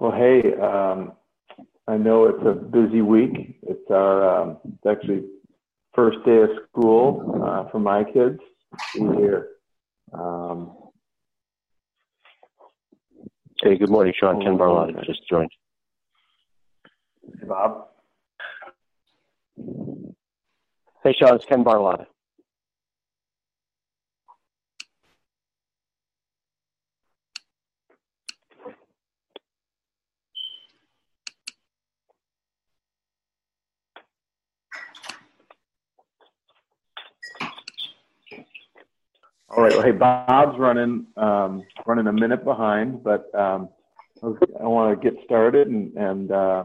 Well, hey, um, I know it's a busy week. It's our um, it's actually first day of school uh, for my kids. See here. Um, Hey, good morning, Sean. Ken Barlotta just joined. hey, Bob. Hey, Sean, it's Ken Barlotta. All right. Well, hey, Bob's running um, running a minute behind, but um, I want to get started and, and uh,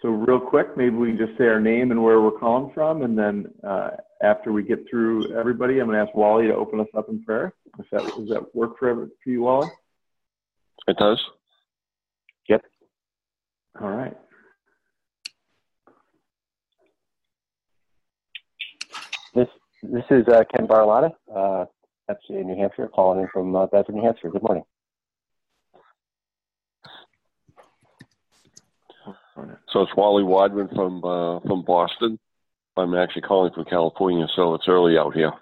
so real quick, maybe we can just say our name and where we're calling from, and then uh, after we get through everybody, I'm going to ask Wally to open us up in prayer. If that does that work for, for you, Wally? It does. Yep. All right. This this is uh, Ken Barlotta, FCA New Hampshire, calling in from uh, Bedford, New Hampshire. Good morning. So it's Wally Wadman from uh, from Boston. I'm actually calling from California, so it's early out here.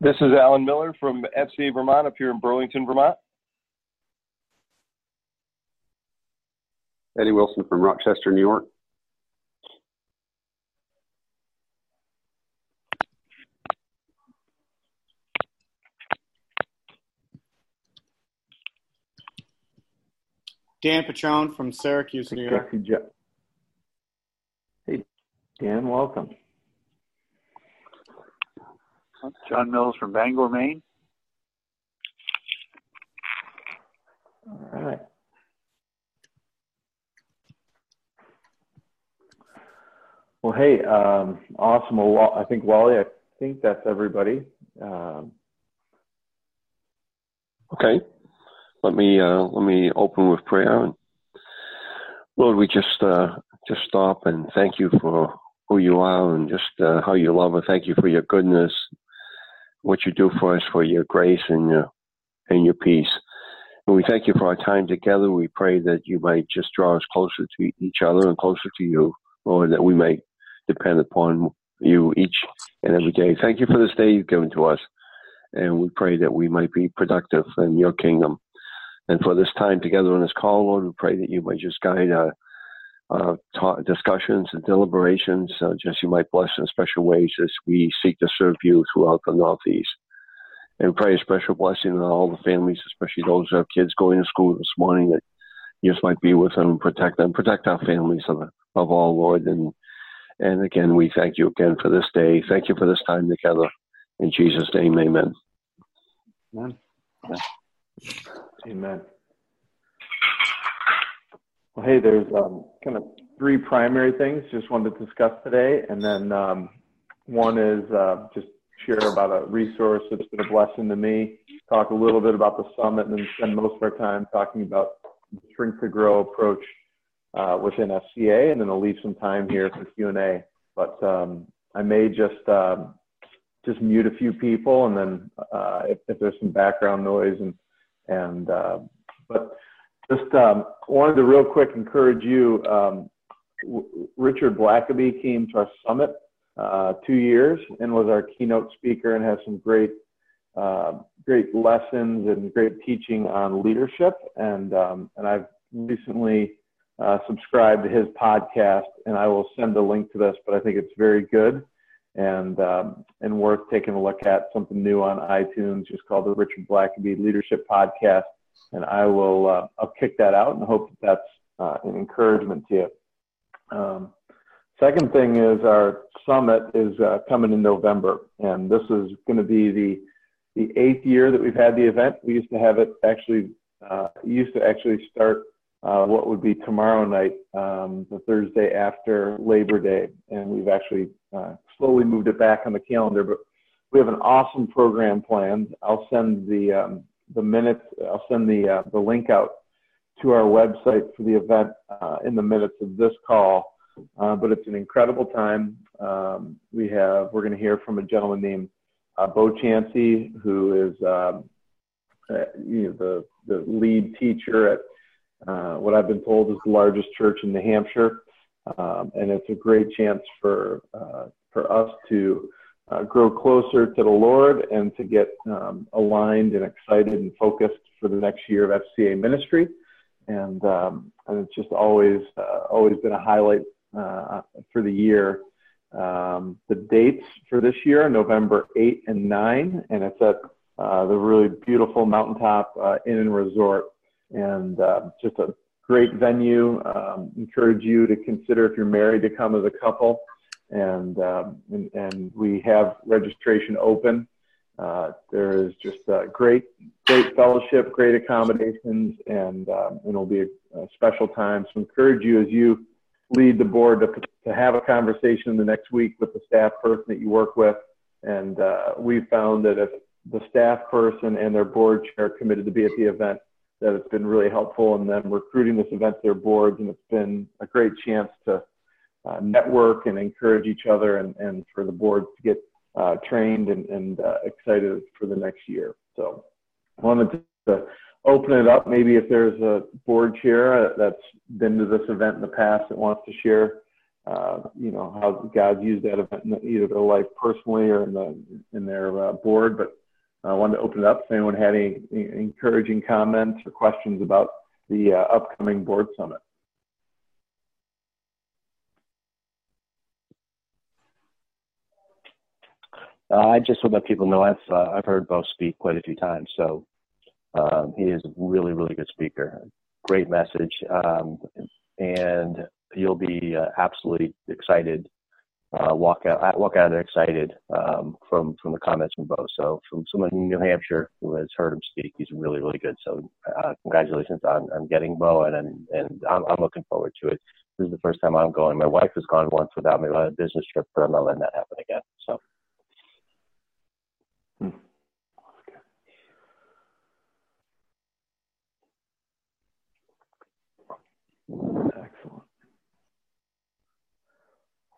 This is Alan Miller from FCA Vermont up here in Burlington, Vermont. Eddie Wilson from Rochester, New York. Dan Petrone from Syracuse, New York. Hey, Dan, welcome. John Mills from Bangor, Maine. All right. Well, hey, um, awesome. Well, I think Wally, I think that's everybody. Um, Okay. Let me uh, let me open with prayer. Lord, we just uh, just stop and thank you for who you are and just uh, how you love us. Thank you for your goodness, what you do for us, for your grace and your and your peace. And we thank you for our time together. We pray that you might just draw us closer to each other and closer to you, Lord, that we may depend upon you each and every day. Thank you for this day you've given to us. And we pray that we might be productive in your kingdom. And for this time together on this call, Lord, we pray that you might just guide our uh, ta- discussions and deliberations. Uh, just you might bless in special ways as we seek to serve you throughout the Northeast. And pray a special blessing on all the families, especially those who have kids going to school this morning, that you just might be with them and protect them, protect our families of, of all, Lord. And and again, we thank you again for this day. Thank you for this time together. In Jesus' name, amen. Amen. Amen. Well, hey, there's um, kind of three primary things just wanted to discuss today, and then um, one is uh, just share about a resource that's been a blessing to me. Talk a little bit about the summit, and then spend most of our time talking about the shrink to grow approach uh, within FCA, and then I'll leave some time here for Q and A. But um, I may just um, just mute a few people, and then uh, if, if there's some background noise, and and uh, but just um, wanted to real quick encourage you. Um, w- Richard Blackaby came to our summit uh, two years and was our keynote speaker, and has some great uh, great lessons and great teaching on leadership. And um, and I've recently uh, subscribed to his podcast, and I will send a link to this. But I think it's very good and um, and worth taking a look at. Something new on iTunes, just called the Richard Blackaby Leadership Podcast. And I will uh, I'll kick that out and hope that that's uh, an encouragement to you. Um, second thing is our summit is uh, coming in November, and this is going to be the the eighth year that we've had the event. We used to have it actually uh, used to actually start uh, what would be tomorrow night, um, the Thursday after Labor Day, and we've actually uh, slowly moved it back on the calendar. But we have an awesome program planned. I'll send the um, the minutes. I'll send the uh, the link out to our website for the event uh, in the minutes of this call. Uh, but it's an incredible time. Um, we have we're going to hear from a gentleman named uh, Bo Chancey, who is um, uh, you know, the, the lead teacher at uh, what I've been told is the largest church in New Hampshire. Um, and it's a great chance for, uh, for us to uh, grow closer to the Lord and to get um, aligned and excited and focused for the next year of FCA ministry. And, um, and it's just always, uh, always been a highlight uh, for the year. Um, the dates for this year, are November 8 and 9, and it's at uh, the really beautiful Mountaintop uh, Inn and Resort. And uh, just a great venue. Um, encourage you to consider if you're married to come as a couple. And, um, and, and, we have registration open. Uh, there is just great, great fellowship, great accommodations, and, um, it'll be a, a special time. So encourage you as you lead the board to, to have a conversation in the next week with the staff person that you work with. And uh, we found that if the staff person and their board chair committed to be at the event, that it's been really helpful in them recruiting this event to their boards. And it's been a great chance to uh, network and encourage each other and, and for the boards to get uh, trained and, and uh, excited for the next year. So I wanted to open it up. Maybe if there's a board chair that's been to this event in the past that wants to share, uh, you know, how God's used that event in either their life personally or in the in their uh, board. But I wanted to open it up if anyone had any, any encouraging comments or questions about the uh, upcoming board summit. Uh, I just want to let people know I've uh, I've heard Bo speak quite a few times, so um, he is a really, really good speaker. Great message. Um, and you'll be uh, absolutely excited. Uh, walk out, walk out excited um, from from the comments from Bo. So from someone in New Hampshire who has heard him speak, he's really really good. So uh, congratulations on, on getting Bo, and and, and I'm, I'm looking forward to it. This is the first time I'm going. My wife has gone once without me on a business trip, but I'm not letting that happen again. So. Hmm. Excellent.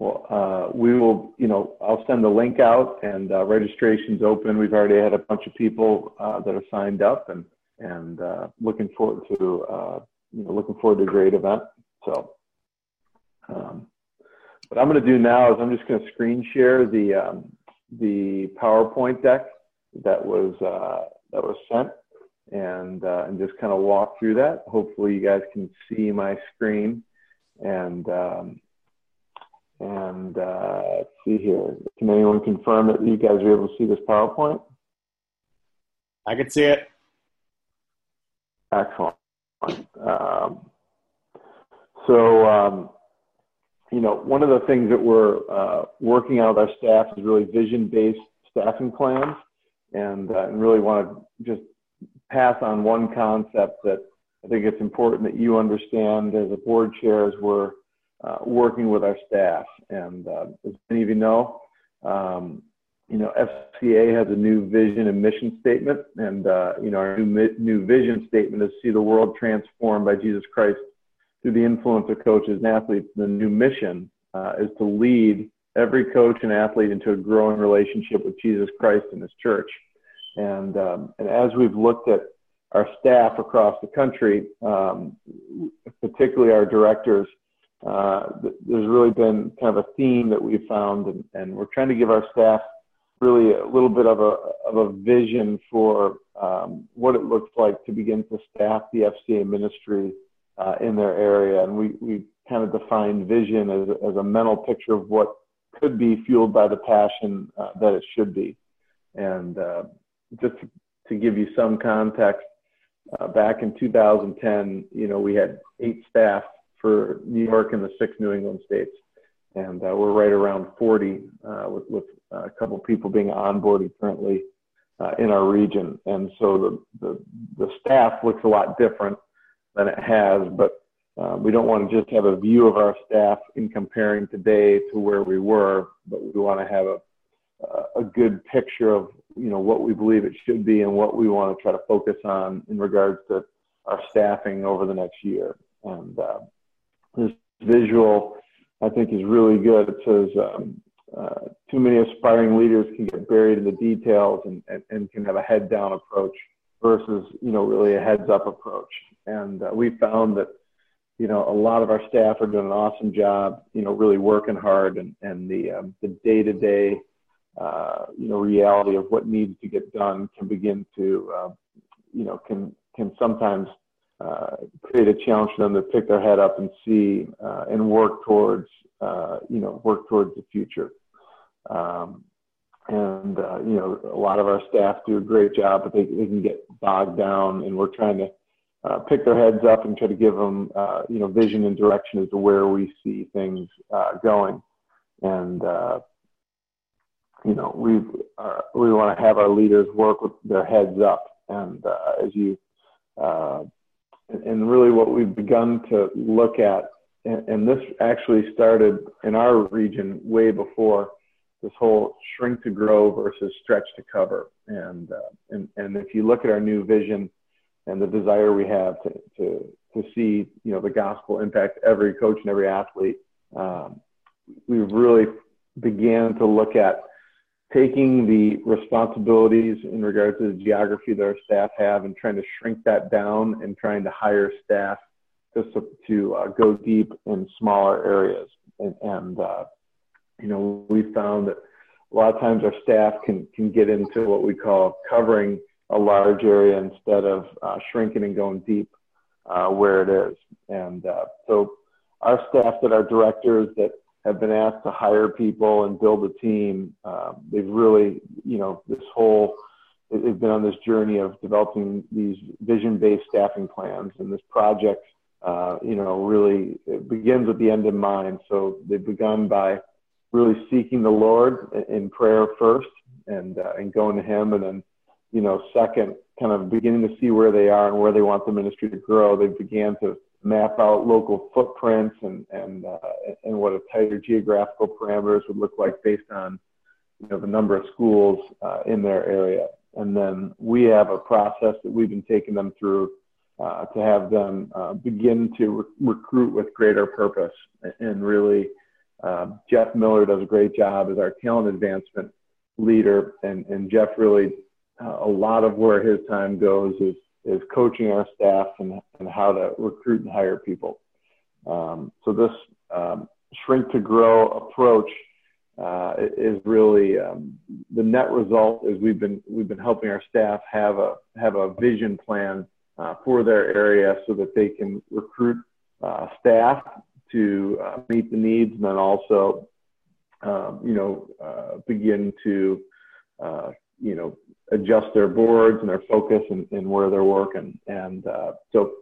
Well, uh, we will, you know, I'll send the link out and uh, registration's open. We've already had a bunch of people uh, that are signed up and, and uh, looking forward to, uh, you know, looking forward to a great event. So, um, what I'm going to do now is I'm just going to screen share the, um, the PowerPoint deck that was, uh, that was sent and and just kind of walk through that. Hopefully, you guys can see my screen and um, and uh, let's see here. Can anyone confirm that you guys are able to see this PowerPoint? I can see it. Excellent. Um, so, um, you know, one of the things that we're uh, working on with our staff is really vision-based staffing plans, and, uh, and really want to just pass on one concept that I think it's important that you understand as a board chair as we're uh, working with our staff. And uh, as many of you know, um, you know, FCA has a new vision and mission statement, and uh, you know, our new new vision statement is see the world transformed by Jesus Christ through the influence of coaches and athletes. The new mission uh, is to lead every coach and athlete into a growing relationship with Jesus Christ and His church. And, um, and as we've looked at our staff across the country, um, particularly our directors, uh, there's really been kind of a theme that we've found, and, and, we're trying to give our staff really a little bit of a, of a vision for um, what it looks like to begin to staff the FCA ministry uh, in their area. And we, we kind of define vision as, as a mental picture of what could be fueled by the passion uh, that it should be. And uh, just to give you some context, uh, back in 2010, you know, we had eight staff for New York and the six New England states. And uh, we're right around 40 uh, with, with a couple of people being onboarded currently uh, in our region. And so the, the, the, staff looks a lot different than it has, but uh, we don't want to just have a view of our staff in comparing today to where we were, but we want to have a, a good picture of you know what we believe it should be and what we want to try to focus on in regards to our staffing over the next year. And uh, this visual, I think, is really good. It says um, uh, too many aspiring leaders can get buried in the details and, and, and can have a head down approach. versus you know really a heads up approach. And uh, we found that you know a lot of our staff are doing an awesome job, you know, really working hard, and and the um, the day to day you know reality of what needs to get done can begin to uh, you know can can sometimes uh, create a challenge for them to pick their head up and see uh, and work towards uh, you know work towards the future. Um, and uh, you know a lot of our staff do a great job, but they, they can get bogged down, and we're trying to uh, pick their heads up and try to give them uh, you know vision and direction as to where we see things going. And you know we we want to have our leaders work with their heads up, and as you uh, and really what we've begun to look at, and, and this actually started in our region way before this whole shrink to grow versus stretch to cover. And, uh, and, and if you look at our new vision and the desire we have to, to, to see, you know, the gospel impact every coach and every athlete, um, we've really began to look at taking the responsibilities in regards to the geography that our staff have and trying to shrink that down and trying to hire staff to, to uh, go deep in smaller areas. And, and uh, you know, we found that a lot of times our staff can, can get into what we call covering a large area instead of uh, shrinking and going deep uh, where it is. And uh, so our staff that are directors that have been asked to hire people and build a team. Um, they've really, you know, this whole, they've been on this journey of developing these vision-based staffing plans. And this project, uh, you know, really begins with the end in mind. So they've begun by really seeking the Lord in prayer first and, uh, and going to Him. And then, you know, second, kind of beginning to see where they are and where they want the ministry to grow. They began to map out local footprints and and uh, and what a tighter geographical parameters would look like based on you know the number of schools uh, in their area. And then we have a process that we've been taking them through uh, to have them uh, begin to re- recruit with greater purpose. And really, uh, Jeff Miller does a great job as our talent advancement leader. And, and Jeff really, uh, a lot of where his time goes is is coaching our staff and, and how to recruit and hire people. Um, so this um, shrink to grow approach uh, is really um, the net result is we've been we've been helping our staff have a have a vision plan uh, for their area so that they can recruit uh, staff to uh, meet the needs and then also um, you know uh, begin to uh, you know adjust their boards and their focus and, and where they're working. And uh, so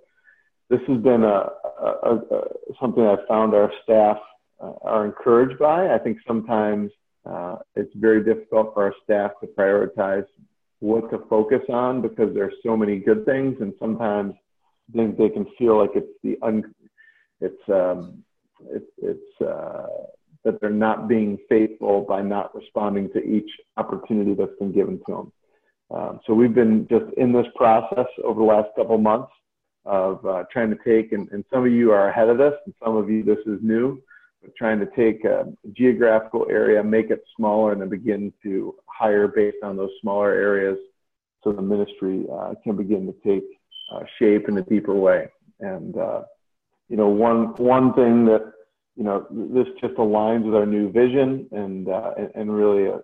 this has been a, a, a, something I've found our staff uh, are encouraged by. I think sometimes uh, it's very difficult for our staff to prioritize what to focus on because there's so many good things, and sometimes think they can feel like it's the un, it's um, it's it's uh, that they're not being faithful by not responding to each opportunity that's been given to them. Um, so we've been just in this process over the last couple months of uh, trying to take, and, and, some of you are ahead of this, and some of you this is new, but trying to take a geographical area, make it smaller, and then begin to hire based on those smaller areas, so the ministry uh, can begin to take uh, shape in a deeper way. And uh, you know, one one thing that you know this just aligns with our new vision and uh, and, really a,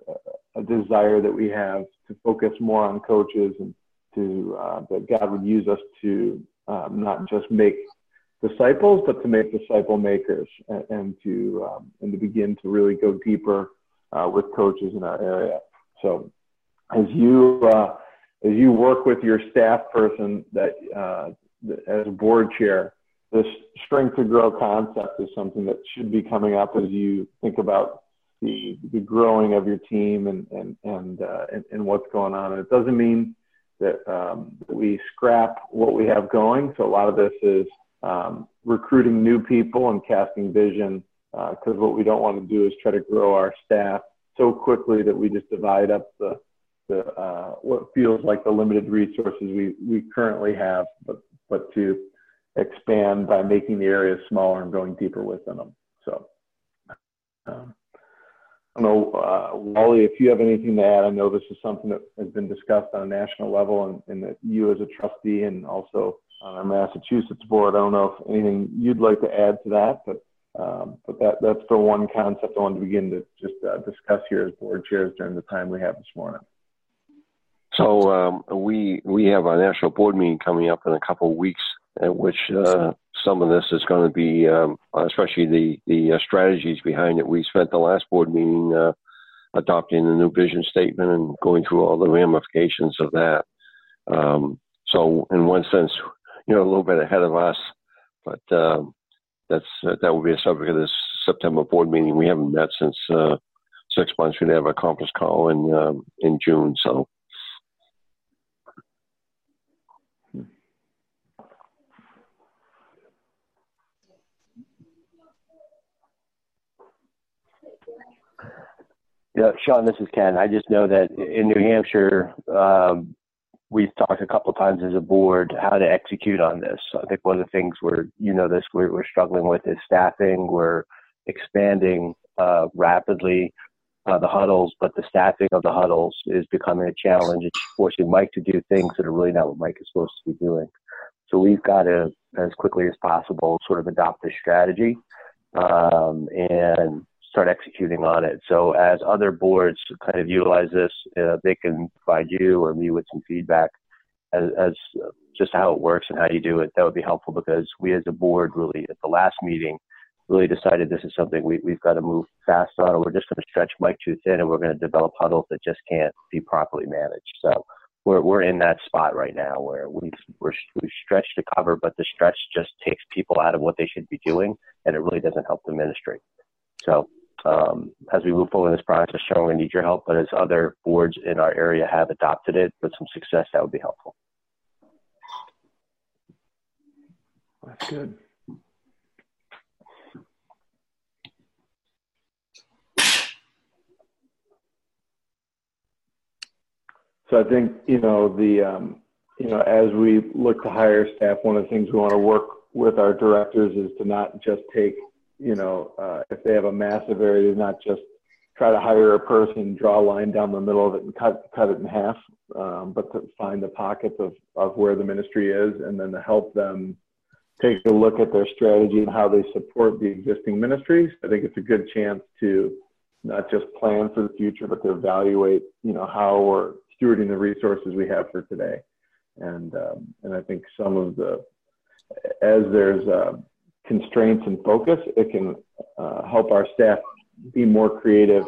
a desire that we have to focus more on coaches and to uh, that God would use us to um, not just make disciples, but to make disciple makers and, and to um, and to begin to really go deeper uh, with coaches in our area. So as you uh, as you work with your staff person that uh, as board chair, this shrink to grow concept is something that should be coming up as you think about the, the growing of your team and and and, uh, and, and what's going on. And it doesn't mean that, um, we scrap what we have going. So a lot of this is um, recruiting new people and casting vision. Because uh, what we don't want to do is try to grow our staff so quickly that we just divide up the the uh, what feels like the limited resources we we currently have, but but to expand by making the areas smaller and going deeper within them. So. Um, I'm know, uh, Wally, if you have anything to add, I know this is something that has been discussed on a national level and, and that you as a trustee and also on our Massachusetts board, I don't know if anything you'd like to add to that, but um, but that, that's the one concept I wanted to begin to just uh, discuss here as board chairs during the time we have this morning. So um, we we have our national board meeting coming up in a couple of weeks, which uh, some of this is going to be, um, especially the the uh, strategies behind it. We spent the last board meeting uh, adopting the new vision statement and going through all the ramifications of that. Um, so in one sense, you know, a little bit ahead of us, but um, that's that will be a subject of this September board meeting. We haven't met since uh, six months. We have a conference call in um, in June, so. Yeah, Sean, this is Ken. I just know that in New Hampshire, um, we've talked a couple times as a board how to execute on this. I think one of the things we're, you know, this we're, we're struggling with is staffing. We're expanding uh, rapidly uh, the huddles, but the staffing of the huddles is becoming a challenge. It's forcing Mike to do things that are really not what Mike is supposed to be doing. So we've got to, as quickly as possible, sort of adopt this strategy um, and start executing on it. So as other boards kind of utilize this, uh, they can provide you or me with some feedback as, as just how it works and how you do it. That would be helpful because we as a board really at the last meeting really decided this is something we, we've got to move fast on or we're just going to stretch Mike too thin and we're going to develop huddles that just can't be properly managed. So we're, we're in that spot right now where we've, we're, we've stretched to cover, but the stretch just takes people out of what they should be doing and it really doesn't help the ministry. So um, as we move forward in this process, Sean, we need your help, but as other boards in our area have adopted it with some success, that would be helpful. That's good. So I think, you know, the, um, you know, as we look to hire staff, one of the things we want to work with our directors is to not just take you know, uh, if they have a massive area, to not just try to hire a person, draw a line down the middle of it, and cut cut it in half, um, but to find the pockets of of where the ministry is, and then to help them take a look at their strategy and how they support the existing ministries. I think it's a good chance to not just plan for the future, but to evaluate, you know, how we're stewarding the resources we have for today. And um, and I think some of the as there's uh, constraints and focus, it can uh, help our staff be more creative.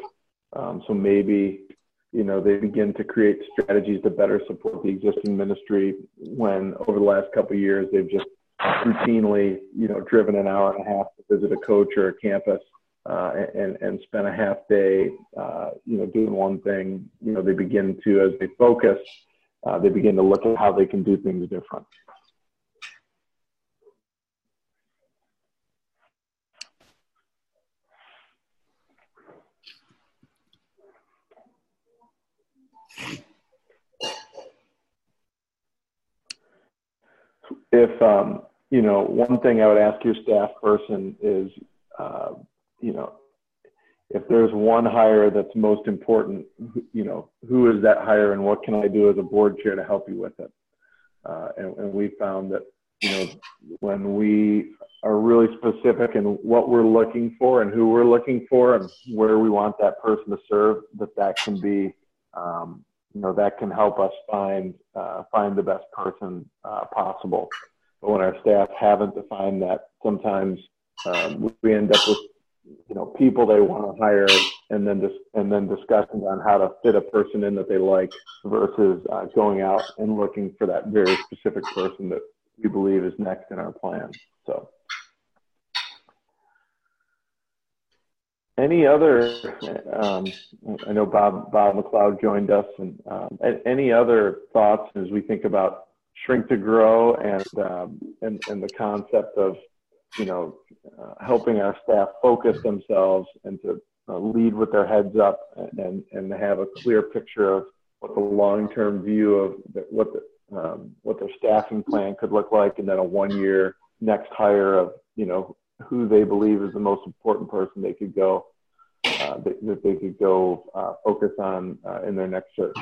Um, so maybe, you know, they begin to create strategies to better support the existing ministry when over the last couple years they've just routinely, you know, driven an hour and a half to visit a coach or a campus uh, and, and spend a half day, uh, you know, doing one thing. You know, they begin to, as they focus, uh, they begin to look at how they can do things different. If um, you know one thing I would ask your staff person is uh, you know if there's one hire that's most important, you know who is that hire and what can I do as a board chair to help you with it? Uh, and, and we found that you know when we are really specific in what we're looking for and who we're looking for and where we want that person to serve, that that can be um, you know that can help us find uh, find the best person uh, possible. But when our staff haven't defined that, sometimes um, we end up with you know people they want to hire and then dis- and then discussions on how to fit a person in that they like versus uh, going out and looking for that very specific person that we believe is next in our plan. So. Any other? Um, I know Bob Bob McLeod joined us, and um, any other thoughts as we think about shrink to grow and um, and and the concept of you know uh, helping our staff focus themselves and to uh, lead with their heads up and and have a clear picture of what the long term view of the, what the um, what their staffing plan could look like, and then a one year next hire of you know who they believe is the most important person they could go uh, that, that, they could go uh, focus on uh, in their next search.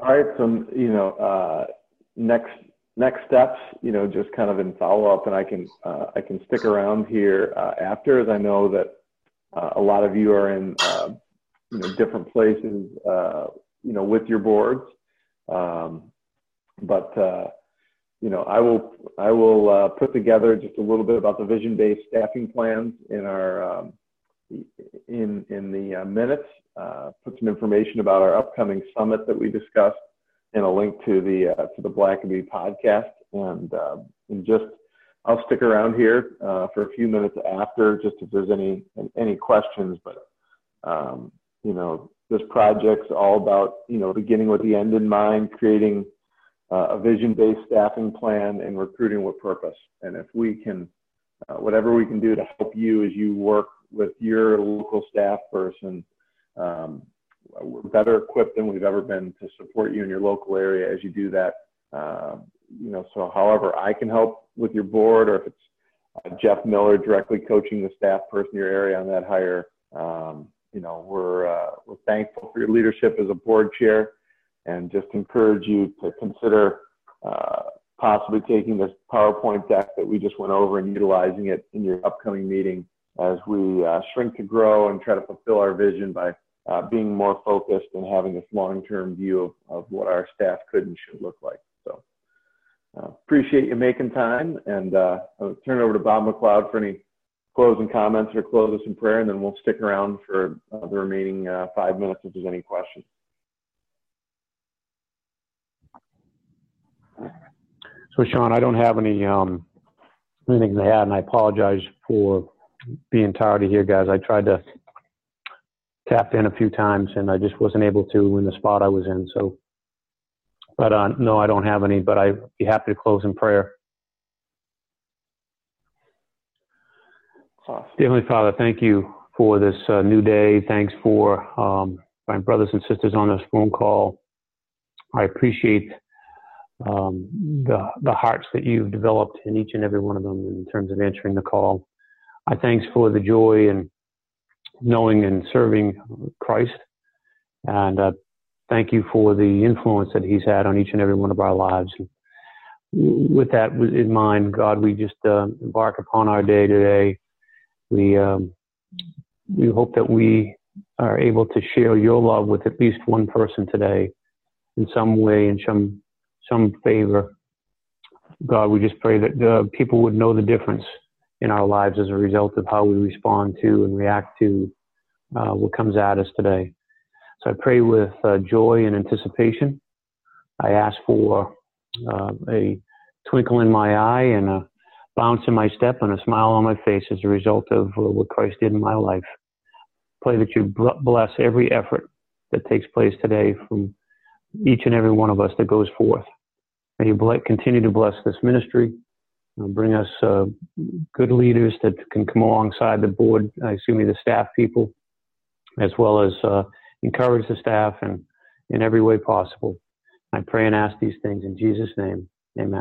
All right, so you know, uh, next next steps, you know, just kind of in follow up, and I can uh, I can stick around here uh, after, as I know that uh, a lot of you are in uh, you know different places, uh, you know, with your boards. Um, but you know, I will I will put together just a little bit about the vision based staffing plans in our um, in in the minutes uh, put some information about our upcoming summit that we discussed and a link to the uh, to the Blackaby podcast. And uh, and just I'll stick around here uh, for a few minutes after, just if there's any any questions. But um, you know, this project's all about you know beginning with the end in mind, creating uh, a vision-based staffing plan, and recruiting with purpose. And if we can, uh, whatever we can do to help you as you work with your local staff person um, we're better equipped than we've ever been to support you in your local area as you do that. Uh, you know, so however I can help with your board, or if it's uh, Jeff Miller directly coaching the staff person in your area on that hire, um, you know, we're uh, we're thankful for your leadership as a board chair, and just encourage you to consider uh, possibly taking this PowerPoint deck that we just went over and utilizing it in your upcoming meeting as we uh, shrink to grow and try to fulfill our vision by uh, being more focused and having this long-term view of, of what our staff could and should look like. So uh, appreciate you making time and uh, I'll turn it over to Bob McLeod for any closing comments or close us in prayer and then we'll stick around for uh, the remaining uh, five minutes if there's any questions. So Sean, I don't have any um, anything to add and I apologize for being tardy here, guys. I tried to tap in a few times and I just wasn't able to in the spot I was in. So, but uh, no, I don't have any, but I'd be happy to close in prayer. Awesome. Heavenly Father, thank you for this uh, new day. Thanks for um, my brothers and sisters on this phone call. I appreciate um, the the hearts that you've developed in each and every one of them in terms of answering the call. I thanks for the joy and knowing and serving Christ. And uh, thank you for the influence that He's had on each and every one of our lives. And with that in mind, God, we just uh, embark upon our day today. We um, we hope that we are able to share your love with at least one person today, in some way, in some some favor. God, we just pray that uh, people would know the difference in our lives as a result of how we respond to and react to uh, what comes at us today. So I pray with uh, joy and anticipation. I ask for uh, a twinkle in my eye and a bounce in my step and a smile on my face as a result of uh, what Christ did in my life. Pray that you bless every effort that takes place today from each and every one of us that goes forth. May you continue to bless this ministry bring us uh, good leaders that can come alongside the board, uh, excuse me, the staff people, as well as uh, encourage the staff and in every way possible. I pray and ask these things in Jesus' name. Amen.